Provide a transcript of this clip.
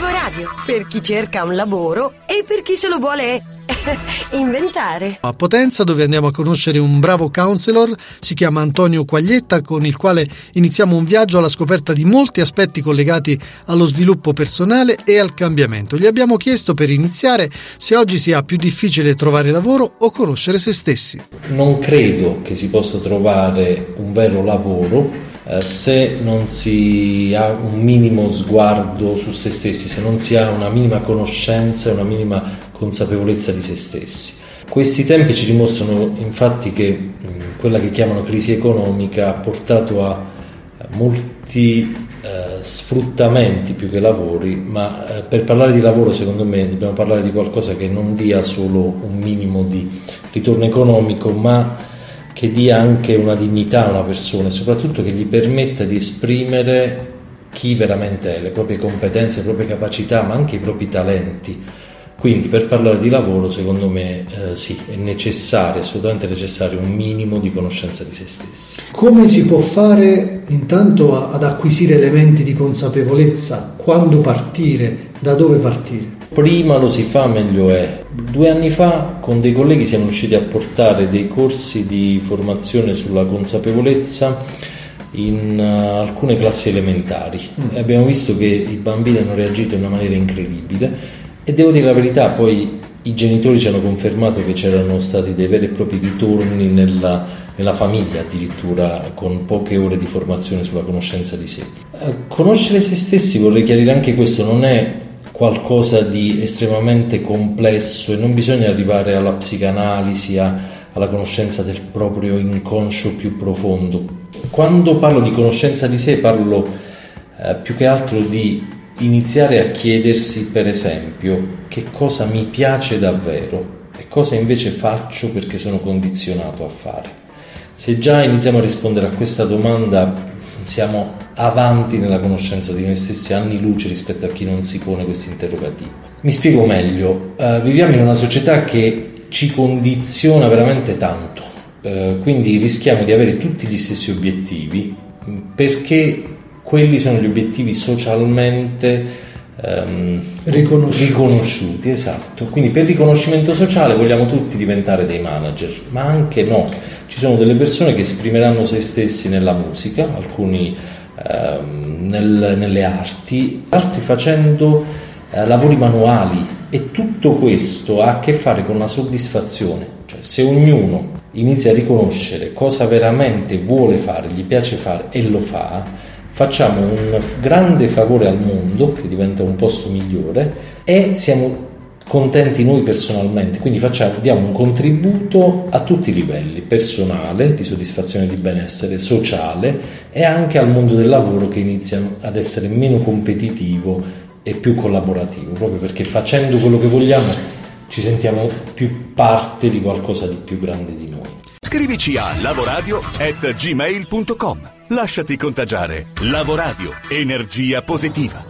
Lavoradio, per chi cerca un lavoro e per chi se lo vuole inventare. A Potenza, dove andiamo a conoscere un bravo counselor, si chiama Antonio Quaglietta, con il quale iniziamo un viaggio alla scoperta di molti aspetti collegati allo sviluppo personale e al cambiamento. Gli abbiamo chiesto per iniziare se oggi sia più difficile trovare lavoro o conoscere se stessi. Non credo che si possa trovare un vero lavoro eh, se non si ha un minimo sguardo su se stessi, se non si ha una minima conoscenza e una minima consapevolezza di se stessi. Questi tempi ci dimostrano infatti che mh, quella che chiamano crisi economica ha portato a molti eh, sfruttamenti più che lavori, ma eh, per parlare di lavoro secondo me dobbiamo parlare di qualcosa che non dia solo un minimo di ritorno economico, ma che dia anche una dignità a una persona e soprattutto che gli permetta di esprimere chi veramente è, le proprie competenze, le proprie capacità, ma anche i propri talenti quindi per parlare di lavoro secondo me eh, sì, è necessario, assolutamente necessario un minimo di conoscenza di se stessi. Come si può fare intanto ad acquisire elementi di consapevolezza? Quando partire? Da dove partire? Prima lo si fa meglio è. Due anni fa con dei colleghi siamo riusciti a portare dei corsi di formazione sulla consapevolezza in uh, alcune classi elementari mm. abbiamo visto che i bambini hanno reagito in una maniera incredibile e devo dire la verità, poi i genitori ci hanno confermato che c'erano stati dei veri e propri ritorni nella, nella famiglia addirittura con poche ore di formazione sulla conoscenza di sé. Eh, conoscere se stessi, vorrei chiarire anche questo, non è qualcosa di estremamente complesso e non bisogna arrivare alla psicanalisi, a, alla conoscenza del proprio inconscio più profondo. Quando parlo di conoscenza di sé parlo eh, più che altro di iniziare a chiedersi, per esempio, che cosa mi piace davvero e cosa invece faccio perché sono condizionato a fare. Se già iniziamo a rispondere a questa domanda, siamo avanti nella conoscenza di noi stessi, anni luce rispetto a chi non si pone questo interrogativo. Mi spiego meglio, uh, viviamo in una società che ci condiziona veramente tanto, uh, quindi rischiamo di avere tutti gli stessi obiettivi perché quelli sono gli obiettivi socialmente ehm, riconosciuti. riconosciuti. Esatto. Quindi per riconoscimento sociale vogliamo tutti diventare dei manager, ma anche no. Sono delle persone che esprimeranno se stessi nella musica, alcuni ehm, nel, nelle arti, altri facendo eh, lavori manuali e tutto questo ha a che fare con la soddisfazione. Cioè, se ognuno inizia a riconoscere cosa veramente vuole fare, gli piace fare e lo fa, facciamo un grande favore al mondo, che diventa un posto migliore, e siamo contenti noi personalmente, quindi facciamo, diamo un contributo a tutti i livelli, personale, di soddisfazione di benessere, sociale e anche al mondo del lavoro che inizia ad essere meno competitivo e più collaborativo, proprio perché facendo quello che vogliamo ci sentiamo più parte di qualcosa di più grande di noi. Scrivici a lavoradio@gmail.com Lasciati contagiare. Lavoradio. Energia positiva.